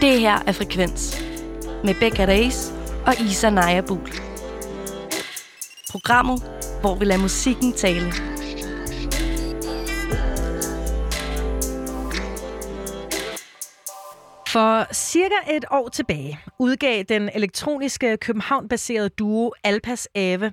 Det her er Frekvens med Becca Reis og Isa Naja Buhl. Programmet, hvor vi lader musikken tale. For cirka et år tilbage udgav den elektroniske København-baserede duo Alpas Ave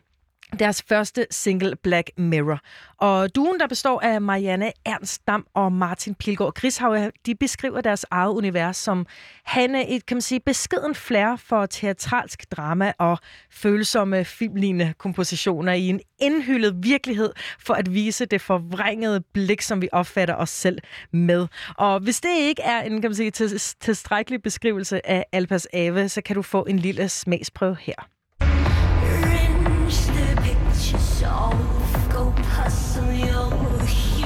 deres første single Black Mirror. Og duen, der består af Marianne Ernst Dam og Martin Pilgaard Grishauer, de beskriver deres eget univers som han et, kan man sige, beskeden flair for teatralsk drama og følsomme filmlignende kompositioner i en indhyllet virkelighed for at vise det forvrængede blik, som vi opfatter os selv med. Og hvis det ikke er en kan man sige, tilstrækkelig beskrivelse af Alpas Ave, så kan du få en lille smagsprøve her. Just all go hustle your shit.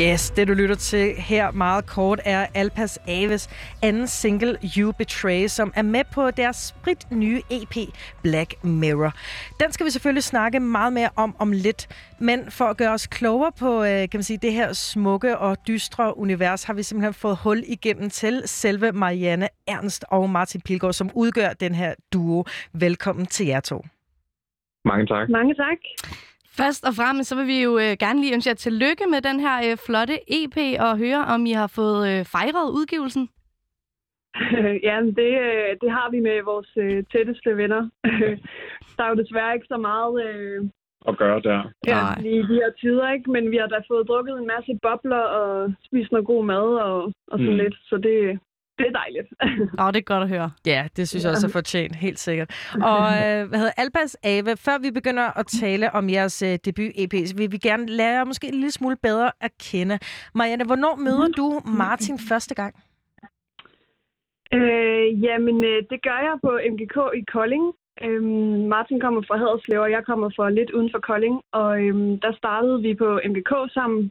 Yes, det du lytter til her meget kort er Alpas Aves anden single You Betray, som er med på deres sprit nye EP Black Mirror. Den skal vi selvfølgelig snakke meget mere om om lidt, men for at gøre os klogere på øh, kan man sige, det her smukke og dystre univers, har vi simpelthen fået hul igennem til selve Marianne Ernst og Martin Pilgaard, som udgør den her duo. Velkommen til jer to. Mange tak. Mange tak. Først og fremmest, så vil vi jo øh, gerne lige ønske jer tillykke med den her øh, flotte EP og høre, om I har fået øh, fejret udgivelsen. ja, det, øh, det har vi med vores øh, tætteste venner. der er jo desværre ikke så meget... Øh, at gøre der. Ja, i de her tider, ikke? Men vi har da fået drukket en masse bobler og spist noget god mad og, og sådan mm. lidt. Så det, det er dejligt. Åh, oh, det er godt at høre. Ja, det synes jeg også er fortjent, helt sikkert. Og øh, hvad hedder Albas Ave, før vi begynder at tale om jeres øh, debut-EP, vil vi gerne lære jer måske en lille smule bedre at kende. Marianne, hvornår møder du Martin første gang? Øh, jamen, øh, det gør jeg på MGK i Kolding. Øhm, Martin kommer fra Haderslev, og jeg kommer fra lidt uden for Kolding. Og øhm, der startede vi på MGK sammen øh,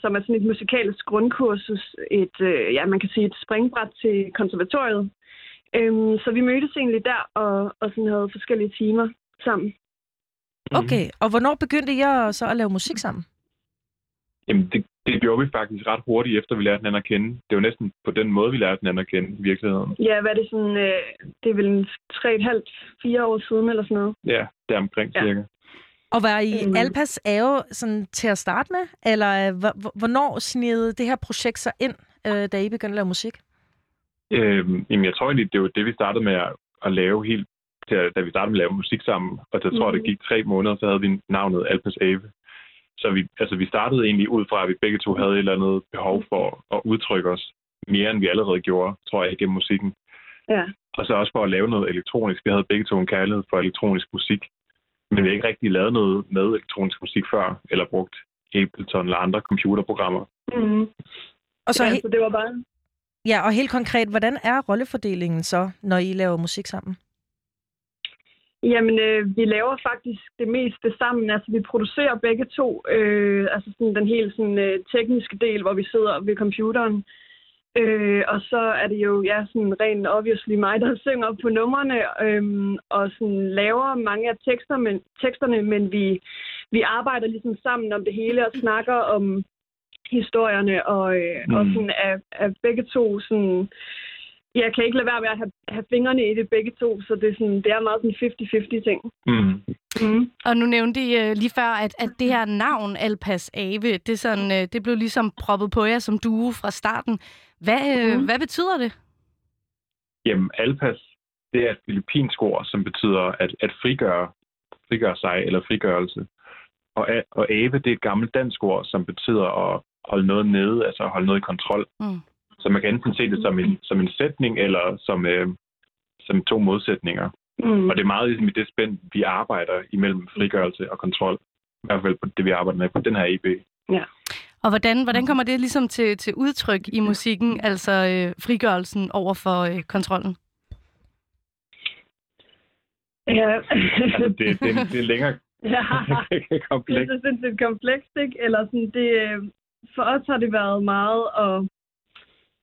som er sådan et musikalsk grundkursus, et, øh, ja, man kan sige et springbræt til konservatoriet. Øhm, så vi mødtes egentlig der og, og sådan havde forskellige timer sammen. Okay, og hvornår begyndte I så at lave musik sammen? Jamen, det, det gjorde vi faktisk ret hurtigt, efter vi lærte hinanden at kende. Det var næsten på den måde, vi lærte hinanden at kende i virkeligheden. Ja, hvad er det sådan, øh, det er vel 3,5-4 år siden eller sådan noget? Ja, det er omkring ja. cirka. Og var I mm. Alpas Ave sådan til at starte med? Eller øh, hvornår sned det her projekt sig ind, øh, da I begyndte at lave musik? Øhm, jamen, jeg tror egentlig, det var det, vi startede med at, at lave helt, til, da vi startede med at lave musik sammen. Og jeg tror, mm. det gik tre måneder, så havde vi navnet Alpas Ave. Så vi, altså, vi startede egentlig ud fra, at vi begge to havde et eller andet behov for at udtrykke os mere, end vi allerede gjorde, tror jeg, gennem musikken. Ja. Og så også for at lave noget elektronisk. Vi havde begge to en kærlighed for elektronisk musik. Men vi har ikke rigtig lavet noget med elektronisk musik før, eller brugt Ableton eller andre computerprogrammer. Mm. Og så ja, he- så det var bare... Ja, og helt konkret, hvordan er rollefordelingen så, når I laver musik sammen? Jamen, øh, vi laver faktisk det meste sammen. Altså, vi producerer begge to. Øh, altså sådan den helt sådan, øh, tekniske del, hvor vi sidder ved computeren. Øh, og så er det jo ja, sådan rent obviously mig, der synger på numrene øhm, og sådan laver mange af tekster, men, teksterne, men vi, vi arbejder ligesom sammen om det hele og snakker om historierne, og, øh, mm. og sådan er, er begge to sådan... Jeg kan ikke lade være med at have, have fingrene i det begge to, så det er, sådan, det er meget sådan 50-50 ting. Mm. Mm. Og nu nævnte I uh, lige før, at, at det her navn, Alpas Ave, det, sådan, uh, det blev ligesom proppet på jer som duo fra starten. Hvad, mm. hvad betyder det? Jamen, alpas, det er et filippinsk ord, som betyder at, at frigøre, frigøre sig eller frigørelse. Og, og ave, det er et gammelt dansk ord, som betyder at holde noget nede, altså at holde noget i kontrol. Mm. Så man kan enten se det som en, som en sætning, eller som, øh, som to modsætninger. Mm. Og det er meget ligesom i det spænd, vi arbejder imellem frigørelse og kontrol. I hvert fald på det, vi arbejder med på den her EP. Ja. Og hvordan, hvordan kommer det ligesom til, til udtryk i musikken, altså øh, frigørelsen over for øh, kontrollen? Ja. altså, det, det, det, er længere, Ja, det komplekst. er så sindssygt komplekst, ikke? Eller sådan, det, øh, for os har det været meget at,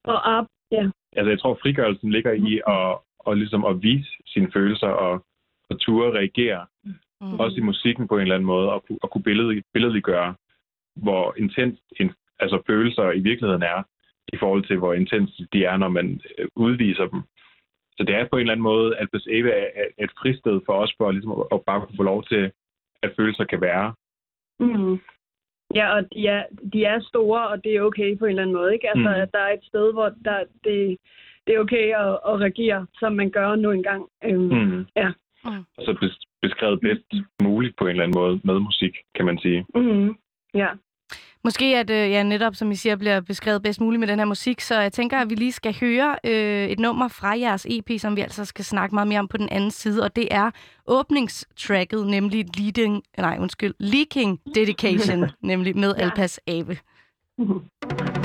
at op, ja. Altså, jeg tror, frigørelsen ligger i at, og ligesom at vise sine følelser og, og ture reagere. Mm. Også i musikken på en eller anden måde, og, og kunne billed, billedliggøre, hvor intens in, altså følelser i virkeligheden er, i forhold til, hvor intens de er, når man øh, udviser dem. Så det er på en eller anden måde, at hvis Eva er er et fristed for os, for ligesom at, at bare kunne få lov til, at følelser kan være. Mm. Ja, og de er, de er store, og det er okay på en eller anden måde, ikke? Altså, Mm. at der er et sted, hvor der, det, det er okay at, at reagere, som man gør nu engang. Øhm, Mm. Ja. Og så bes- beskrevet bedst muligt på en eller anden måde med musik, kan man sige. Mm. Ja. Måske at øh, ja, netop, som I siger, bliver beskrevet bedst muligt med den her musik, så jeg tænker, at vi lige skal høre øh, et nummer fra jeres EP, som vi altså skal snakke meget mere om på den anden side, og det er åbningstracket, nemlig Leading, nej, undskyld, Leaking Dedication, nemlig med Ja. Alpas Ave. So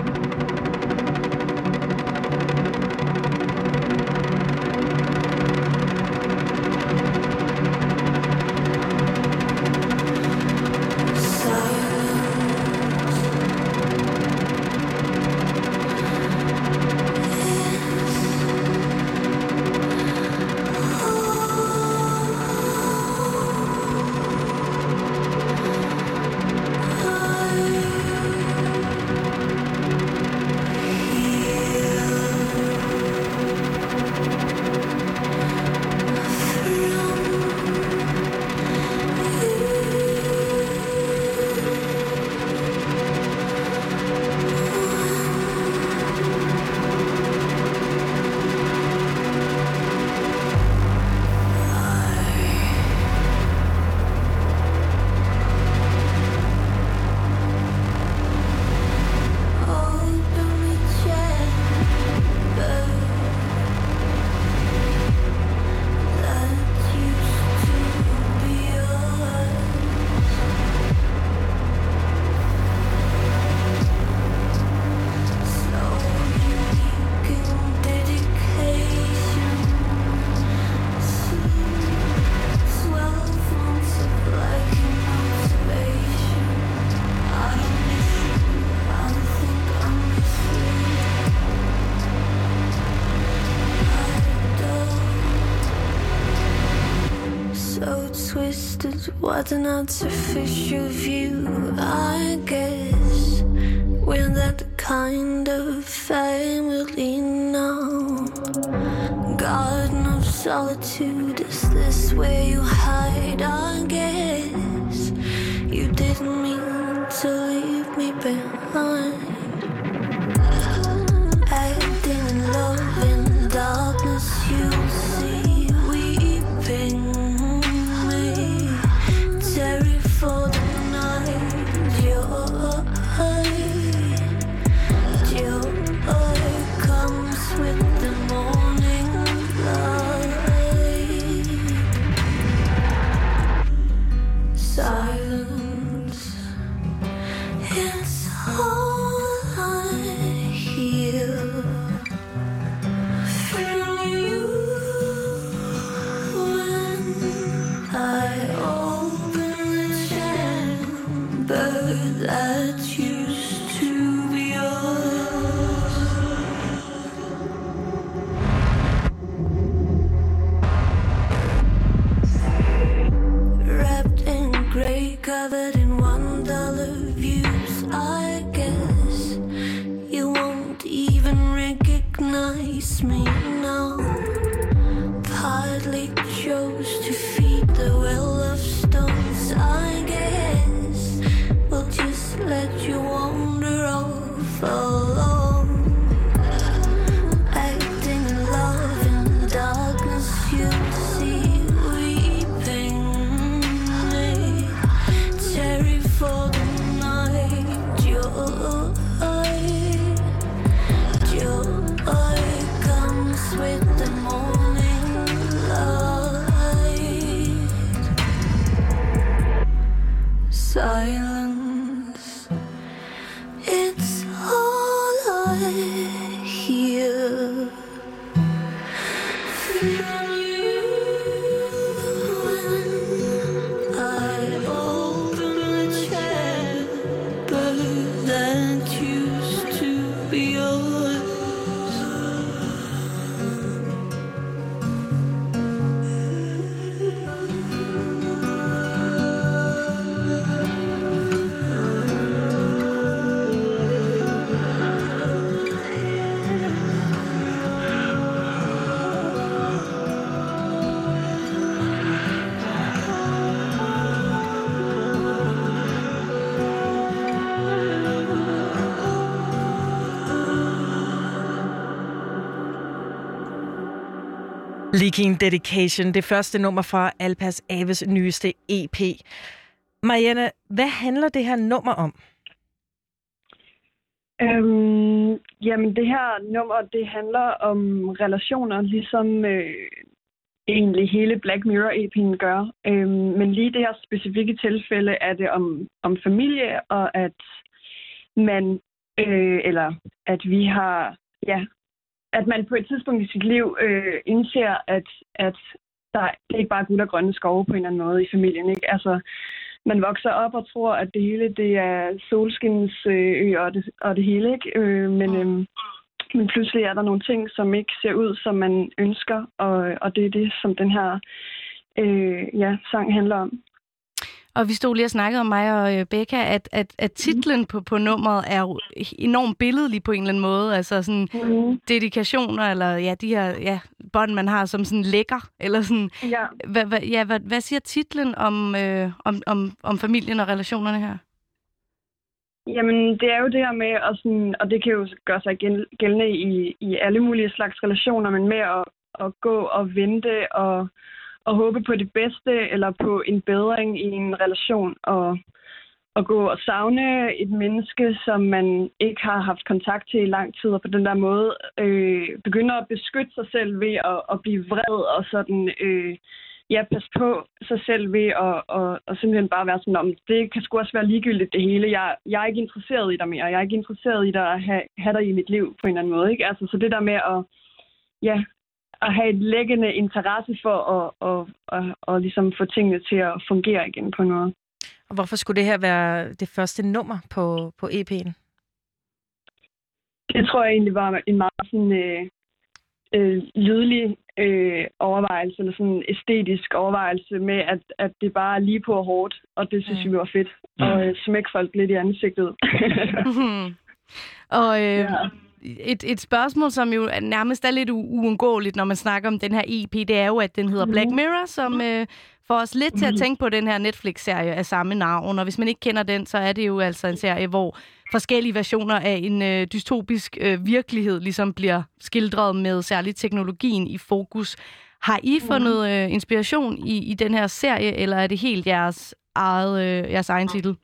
twisted, what an artificial view. I guess we're that kind of family now. Garden of solitude, is this where you hide? I guess you didn't mean to leave me behind. Leaking Dedication, det første nummer fra Alpas Aves nyeste EP. Marianne, hvad handler det her nummer om? Øhm, jamen, det her nummer, det handler om relationer, ligesom øh, egentlig hele Black Mirror-EP'en gør. Øhm, men lige det her specifikke tilfælde er det om, om familie, og at man, øh, eller at vi har, ja, at man på et tidspunkt i sit liv øh, indser, at, at der, det er ikke bare guld og grønne skove på en eller anden måde i familien. Ikke? Altså, man vokser op og tror, at det hele det er solskins øh, og, det, og det hele. Ikke? Øh, men, øh, men pludselig er der nogle ting, som ikke ser ud, som man ønsker, og, og det er det, som den her øh, ja, sang handler om. Og vi stod lige og snakkede om mig og øh, Becca, at, at, at titlen på, på nummeret er jo enormt billedlig på en eller anden måde. Altså sådan mm. dedikationer, eller ja, de her ja, bånd, man har som sådan lækker. Eller sådan, Ja. hvad, hvad, ja, hvad, hvad siger titlen om, øh, om, om, om familien og relationerne her? Jamen, det er jo det her med, at sådan, og det kan jo gøre sig gæld- gældende i, i alle mulige slags relationer, men med at, at gå og vente og, at håbe på det bedste, eller på en bedring i en relation, og, og gå og savne et menneske, som man ikke har haft kontakt til i lang tid, og på den der måde øh, begynder at beskytte sig selv ved at, at blive vred og sådan... Øh, ja, passe på sig selv ved at, og, og simpelthen bare være sådan, om det kan sgu også være ligegyldigt det hele. Jeg, jeg er ikke interesseret i dig mere. Jeg er ikke interesseret i dig at have, have dig i mit liv på en eller anden måde. Ikke? Altså, så det der med at, ja, at have et læggende interesse for at, at, at, at, at ligesom få tingene til at fungere igen på en måde. Og hvorfor skulle det her være det første nummer på, på EP'en? Det tror jeg egentlig var en meget sådan, øh, øh, lydelig øh, overvejelse, eller sådan en æstetisk overvejelse med, at, at det bare er lige på og hårdt, og det synes Mm. vi var fedt. Og øh, smække folk lidt i ansigtet. og øh, Ja. Et, et spørgsmål, som jo nærmest er lidt u- uundgåeligt, når man snakker om den her EP, det er jo, at den hedder Black Mirror, som øh, får os lidt til at tænke på den her Netflix-serie af samme navn. Og hvis man ikke kender den, så er det jo altså en serie, hvor forskellige versioner af en øh, dystopisk øh, virkelighed ligesom bliver skildret med særligt teknologien i fokus. Har I fundet øh, inspiration i, i den her serie, eller er det helt jeres, eget, øh, jeres egen titel?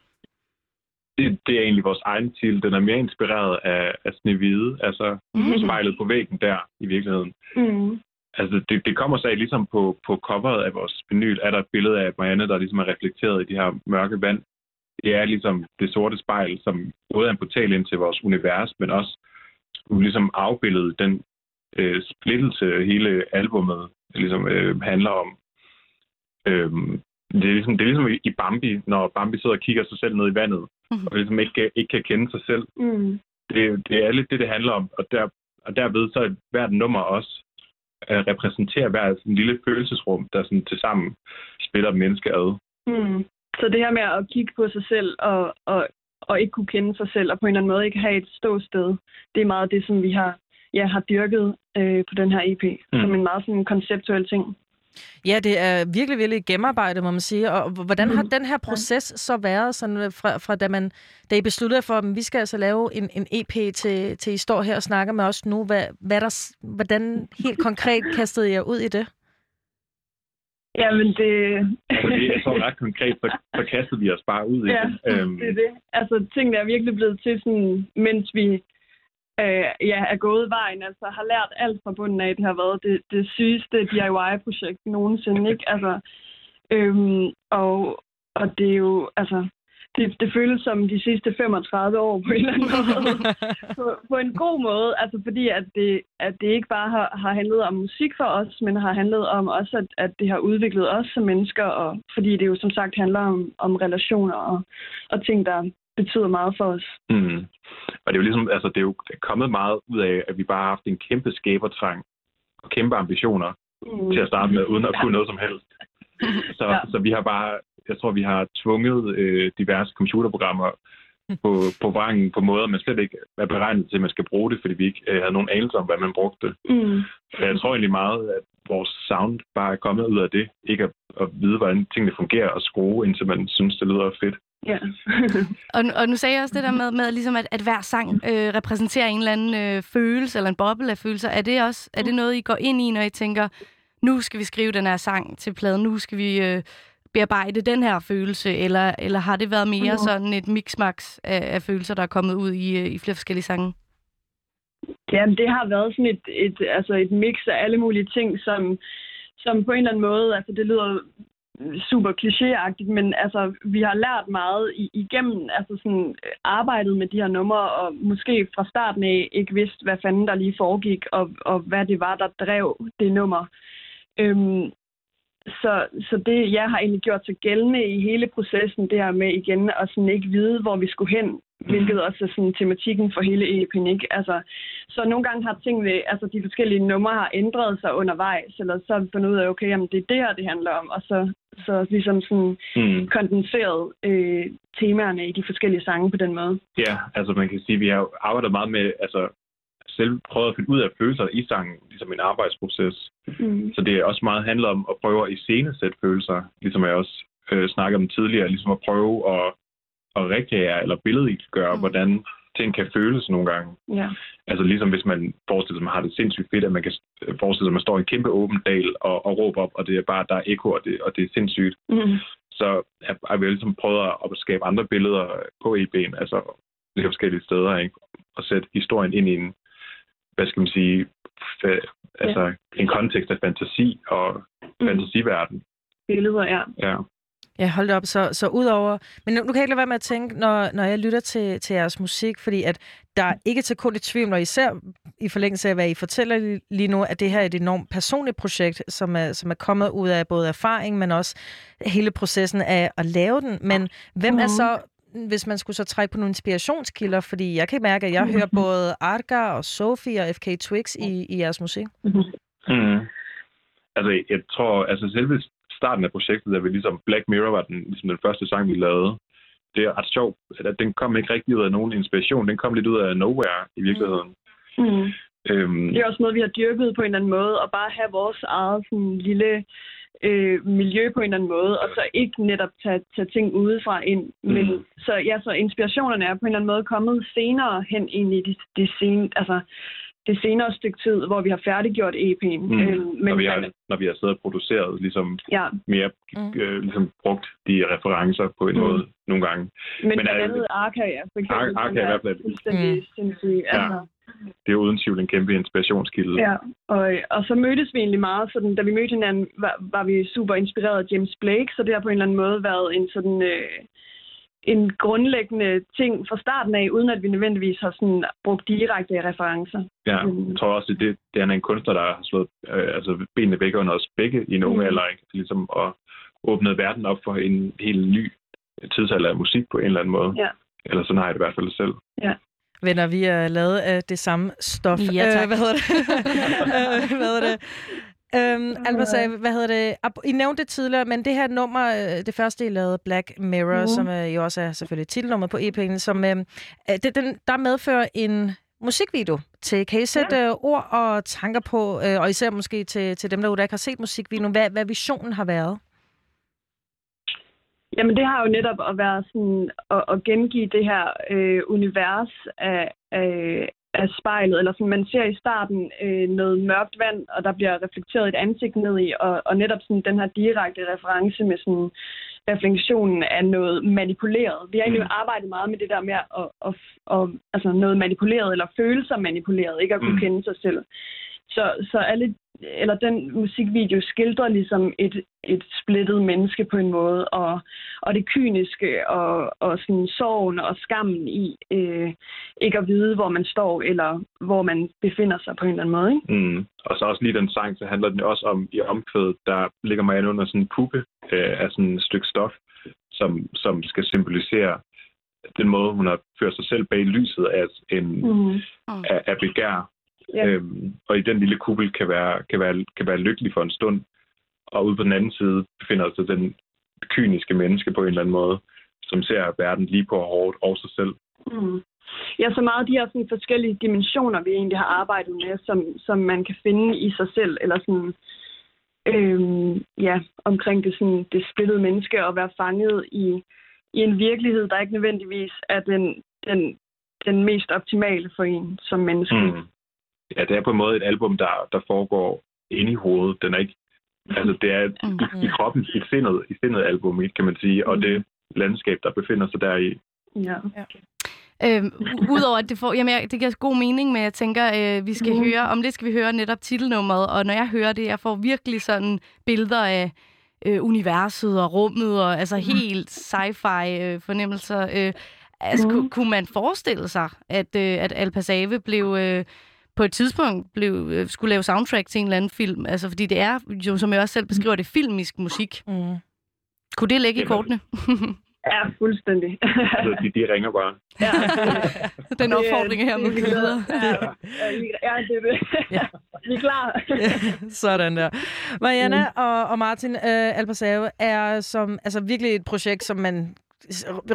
Det, det er egentlig vores egen til. Den er mere inspireret af, af Snevide, altså Mhm. spejlet på væggen der i virkeligheden. mm. Altså, det, det kommer af, ligesom på, på coveret af vores vinyl, er der et billede af Marianne, der ligesom er reflekteret i de her mørke vand. Det er ligesom det sorte spejl, som både er en portal ind til vores univers, men også ligesom afbillede den øh, splittelse, hele albummet ligesom, øh, handler om. Øhm, det, er ligesom, det er ligesom i- Bambi, når Bambi sidder og kigger sig selv ned i vandet, Mhm. og ligesom ikke, ikke kan kende sig selv Mm. det, det er lidt det, det handler om. Og, der, og derved så er hvert nummer også uh, repræsenterer hver sådan en lille følelsesrum, der sådan til sammen spiller et menneske ad. Mm. Så det her med at kigge på sig selv og, og, og ikke kunne kende sig selv, og på en eller anden måde ikke have et ståsted, det er meget det, som vi har, ja, har dyrket øh, på den her EP, mm. som en meget sådan konceptuel ting. Ja, det er virkelig, virkelig gennemarbejdet, må man sige. Og hvordan har den her proces så været, sådan øh, fra, fra da, man, da I besluttede for, at vi skal altså lave en, en EP til, til I står her og snakker med os nu. Hvad, hvad der, hvordan helt konkret kastede I jer ud i det? Jamen, det... Fordi jeg tror ret konkret, så, så kastede vi os bare ud i Ja, det. Øhm, det er det. Altså, tingene er virkelig blevet til sådan, mens vi øh, ja, er gået vejen, altså har lært alt fra bunden af. Det har været det, det sygeste DIY-projekt nogensinde, ikke? Altså, øhm, og, og det er jo, altså, det, det føles som de sidste 35 år på en eller anden måde. på, på en god måde, altså fordi at det, at det ikke bare har, har handlet om musik for os, men har handlet om også, at, at det har udviklet os som mennesker, og fordi det jo som sagt handler om, om relationer og, og ting, der betyder meget for os. mm. Og det er jo ligesom, altså det er jo kommet meget ud af, at vi bare har haft en kæmpe skabertrang og kæmpe ambitioner Mm. til at starte med, uden at kunne noget som helst. Så, Ja. ja. så vi har bare, jeg tror, vi har tvunget øh, diverse computerprogrammer på, på vrangen på måder, man slet ikke er beregnet til, at man skal bruge det, fordi vi ikke øh, havde nogen anelse om, hvad man brugte. Mm. Og jeg tror egentlig meget, at vores sound bare er kommet ud af det. Ikke at, at vide, hvordan tingene fungerer og skrue, indtil man synes, det lyder fedt. Ja. Og, og nu sagde jeg også det der med, med ligesom at, at hver sang øh, repræsenterer en eller anden øh, følelse, eller en boble af følelser. Er det også er det noget, I går ind i, når I tænker, nu skal vi skrive den her sang til pladen, nu skal vi øh, bearbejde den her følelse, eller, eller har det været mere sådan et mixmax af, af følelser, der er kommet ud i, øh, i flere forskellige sange? Jamen, det har været sådan et, et, altså et mix af alle mulige ting, som, som på en eller anden måde, altså det lyder super klichéagtigt, men altså, vi har lært meget i, igennem altså sådan, arbejdet med de her numre, og måske fra starten af ikke vidste, hvad fanden der lige foregik, og, og hvad det var, der drev det nummer. Øhm, så, så det, jeg har egentlig gjort sig gældende i hele processen, det her med igen at sådan ikke vide, hvor vi skulle hen, hvilket også er sådan tematikken for hele EP'en, ikke? Altså, så nogle gange har tingene, altså de forskellige numre har ændret sig undervejs, eller så har vi fundet ud af, okay, jamen det er det her, det handler om, og så, så ligesom sådan Mm. kondenseret øh, temaerne i de forskellige sange på den måde. Ja, altså man kan sige, at vi har arbejdet meget med, altså selv prøvet at finde ud af følelser i sangen, ligesom en arbejdsproces. Mm. Så det er også meget handler om at prøve at iscenesætte følelser, ligesom jeg også øh, snakkede om tidligere, ligesom at prøve at, at rekreere eller billedgøre, Mm. mm. hvordan ting kan føles nogle gange. Ja. Altså ligesom hvis man forestiller sig, at man har det sindssygt fedt, at man kan forestille sig, at man står i en kæmpe åben dal og, og råber op, og det er bare, der er ekko, og det, og det er sindssygt. Mm. Så har- vi ligesom prøvet at skabe andre billeder på EB'en, altså lidt forskellige steder, ikke? og sætte historien ind i en, hvad skal man sige, fa- altså en kontekst af fantasi og Mm. fantasiverden. Billeder, ja. Ja. Ja, hold op. Så, så udover... Men nu, nu kan jeg ikke lade være med at tænke, når, når jeg lytter til, til jeres musik, fordi at der er ikke til kun i tvivl, og især i forlængelse af, hvad I fortæller li- lige nu, at det her er et enormt personligt projekt, som er, som er kommet ud af både erfaring, men også hele processen af at lave den. Men hvem mm. er Mhm. så, hvis man skulle så trække på nogle inspirationskilder, fordi jeg kan mærke, at jeg hører både Arga og Sophie og FK Twix i, i jeres musik. Mm. Altså, jeg tror, altså selve starten af projektet, da vi ligesom Black Mirror var den, ligesom den første sang, vi lavede, det er ret sjovt, at den kom ikke rigtig ud af nogen inspiration. Den kom lidt ud af nowhere i virkeligheden. Mm. Øhm, Det er også noget, vi har dyrket på en eller anden måde, og bare have vores eget sådan, lille øh, miljø på en eller anden måde, og så ikke netop tage, tage ting udefra ind. Men, Mm. så, ja, så inspirationerne er på en eller anden måde kommet senere hen ind i det, det, sen, altså, det senere stykke tid, hvor vi har færdiggjort EP'en. Mm. Når, men vi har, når vi har siddet og produceret, ligesom ja, mere Mm. øh, ligesom brugt de referencer på en Mm. måde nogle gange. men, men blandt er- andet Arca, ja, for eksempel. Ar- Arca er i hvert fald- fuldstændig Mm. sindssyg. Ja. Altså, Det er uden tvivl en kæmpe inspirationskilde. Ja, og, og så mødtes vi egentlig meget, sådan, da vi mødte hinanden, var, var vi super inspireret af James Blake, så det har på en eller anden måde været en sådan øh, en grundlæggende ting fra starten af, uden at vi nødvendigvis har sådan brugt direkte referencer. Ja, jeg tror også, at det, det er en kunstner, der har slået øh, altså benene væk under os begge i en ung Mm. alder, ikke? Ligesom at åbne verden op for en helt ny tidsalder af musik på en eller anden måde. Ja. Eller sådan har jeg det i hvert fald selv. Venner, vi er lavet af det samme stof. Ja, tak. Øh, hvad hedder det? Øh, hvad hedder det? Øhm, Albert sagde, hvad hedder det? I nævnte det tidligere, men det her nummer, øh, det første I lavede, Black Mirror, Mhm. som øh, jo også er selvfølgelig titelnummer på EP'en, som øh, øh, det, den, der medfører en musikvideo til. Kan I sætte ja. ord og tanker på, øh, og især måske til, til dem derude, der ikke har set musikvideoen, hvad, hvad visionen har været? Jamen det har jo netop at være sådan, at, at gengive det her øh, univers af, af, af spejlet, eller sådan, man ser i starten øh, noget mørkt vand, og der bliver reflekteret et ansigt ned i, og, og netop sådan den her direkte reference med sådan refleksionen af noget manipuleret. Vi har egentlig Mm. arbejdet meget med det der med at, at, at, altså noget manipuleret, eller følelser manipuleret, ikke at kunne Mm. kende sig selv. Så, så alle, eller den musikvideo skildrer ligesom et, et splittet menneske på en måde, og, og det kyniske, og, og sådan sorgen og skammen i øh, ikke at vide, hvor man står, eller hvor man befinder sig på en eller anden måde. Ikke? Mm. Og så også lige den sang, så handler den også om i omkvædet, der ligger mig under sådan en puppe øh, af sådan et stykke stof, som, som skal symbolisere den måde, hun har ført sig selv bag lyset af, en, Mm. af, af begær. Ja. Øhm, og i den lille kuppel kan være, kan, være, kan være lykkelig for en stund. Og ude på den anden side befinder sig den kyniske menneske på en eller anden måde, som ser verden lige på hårdt og sig selv. Mm. Ja, så meget af de her sådan, forskellige dimensioner, vi egentlig har arbejdet med, som, som man kan finde i sig selv, eller sådan, øhm, ja, omkring det, sådan, det splittede menneske, og være fanget i, i en virkelighed, der ikke nødvendigvis er den, den, den mest optimale for en som menneske. Mm. Ja, det er på en måde et album, der, der foregår inde i hovedet. Den er ikke, Altså, det er i, i kroppen, i sindet, i sindet album, kan man sige, og det landskab, der befinder sig der i. Ja. Øhm, Udover at det får, jamen, jeg, det giver god mening, men jeg tænker, øh, vi skal mm. høre, om det skal vi høre netop titelnummeret, og når jeg hører det, jeg får virkelig sådan billeder af øh, universet og rummet, og altså Mhm. helt sci-fi øh, fornemmelser. Øh, altså, mm. kunne man forestille sig, at, øh, at Alpasave blev... Øh, på et tidspunkt blev, øh, skulle lave soundtrack til en eller anden film. Altså, fordi det er jo, som jeg også selv beskriver det, filmisk musik. Mm. Kunne det ligge i kortene? Ja, fuldstændig. Altså, de, de ringer bare. ja, Den opfordring her er vi videre. Ja, det er det. Ja. Vi er klar. Sådan der. Marianne og, og Martin øh, Alpersave er som, altså virkelig et projekt, som man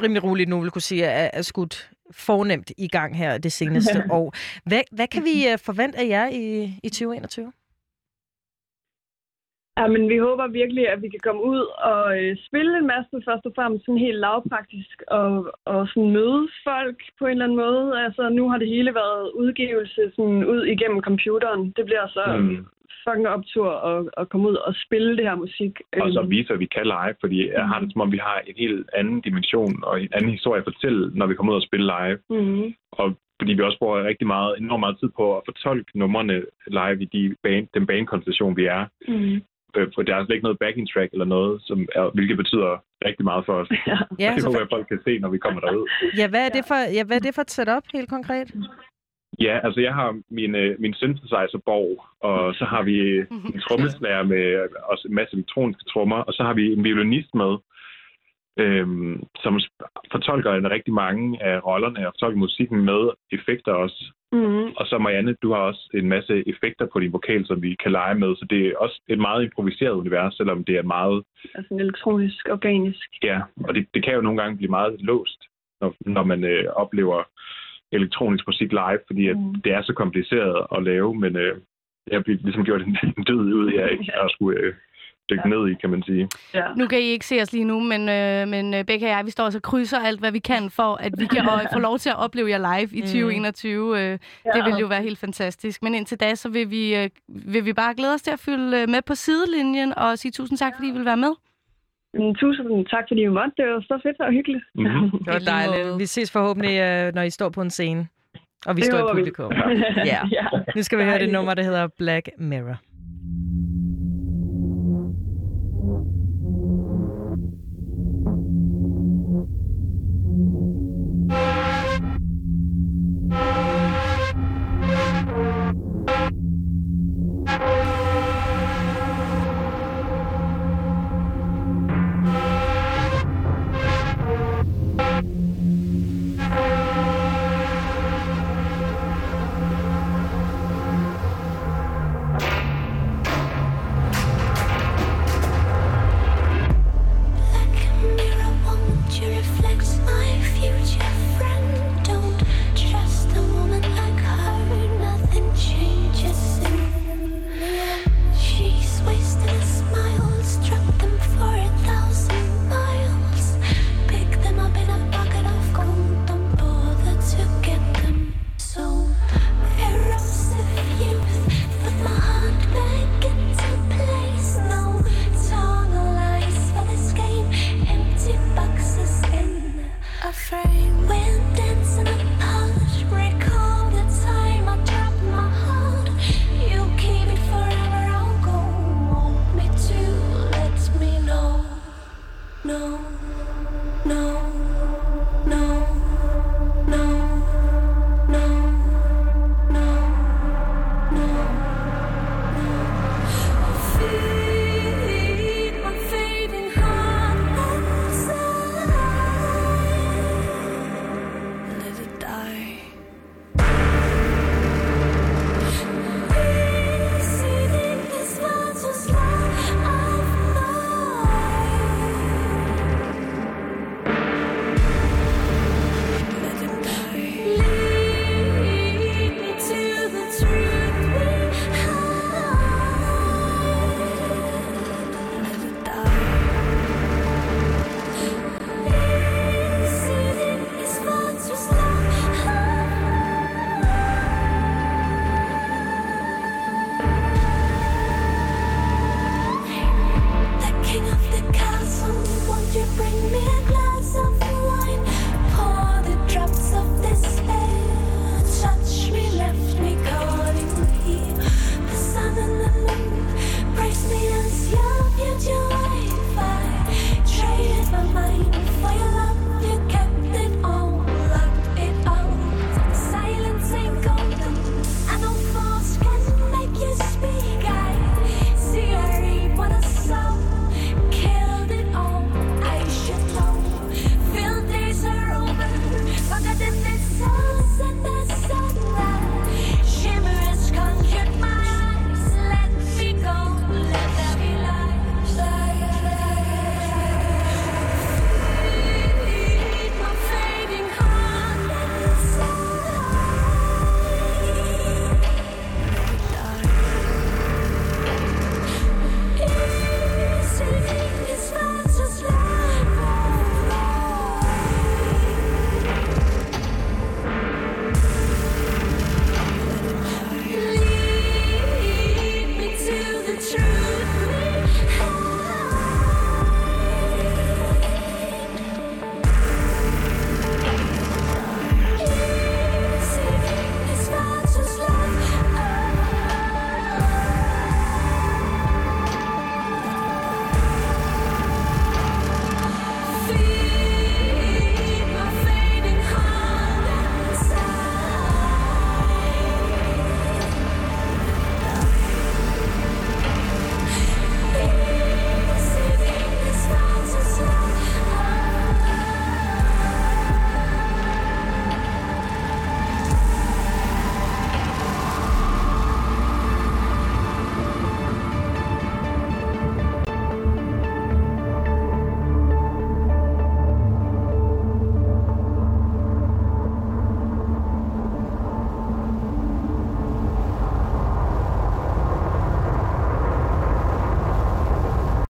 rimelig roligt nu vil kunne sige, er, er skudt fornemt i gang her det seneste år. Hvad, hvad kan vi øh, forvente af jer i, i 2021? Ja, men vi håber virkelig, at vi kan komme ud og øh, spille en masse, først og fremmest sådan helt lavpraktisk, og, og sådan møde folk på en eller anden måde. Altså, nu har det hele været udgivelse sådan ud igennem computeren. Det bliver så Mm. Mm. fucking optur at, at komme ud og spille det her musik. Og så Øhm, vise, at vi kan live, fordi jeg har det som om, vi har en helt anden dimension og en anden historie at fortælle, når vi kommer ud og spille live. mhm. Og fordi vi også bruger rigtig meget, enormt meget tid på at fortolke numrene live i de band, den bandkonstellation, vi er. Mhm. Øh, For der er slet ikke noget backing track eller noget, som er, hvilket betyder rigtig meget for os. Ja. Ja, det håber jeg, folk kan se, når vi kommer derud. ja, hvad er det for, ja, hvad er det for et setup helt konkret? Ja, altså jeg har min, øh, min synthesizer-borg, og så har vi en trommeslager med også en masse elektroniske trommer, og så har vi en violinist med, øhm, som fortolker en rigtig mange af rollerne og fortolker musikken med effekter også. Mhm. Og så Marianne, du har også en masse effekter på din vokal, som vi kan lege med, så det er også et meget improviseret univers, selvom det er meget, Altså elektronisk, organisk. ja, og det, det kan jo nogle gange blive meget låst, når, når man øh, oplever elektronisk musik live, fordi at Mm. det er så kompliceret at lave, men øh, jeg har ligesom gjort en, død ud af ikke at skulle øh, dykke ned i, kan man sige. Ja. Nu kan I ikke se os lige nu, men, øh, men øh, Becca og jeg, vi står også og krydser alt, hvad vi kan, for at vi kan øh, få lov til at opleve jer live i 2021. Øh, det vil jo være helt fantastisk. Men indtil da, så vil vi, øh, vil vi bare glæde os til at følge øh, med på sidelinjen og sige tusind tak, fordi I vil være med. Men Tusind tak, fordi I måtte. Det var så fedt og hyggeligt. Mhm. Det var dejligt. Vi ses forhåbentlig, øh, når I står på en scene. Og vi Det står i håber vi. publikum. Ja. ja. Nu skal vi høre det nummer, der hedder Black Mirror.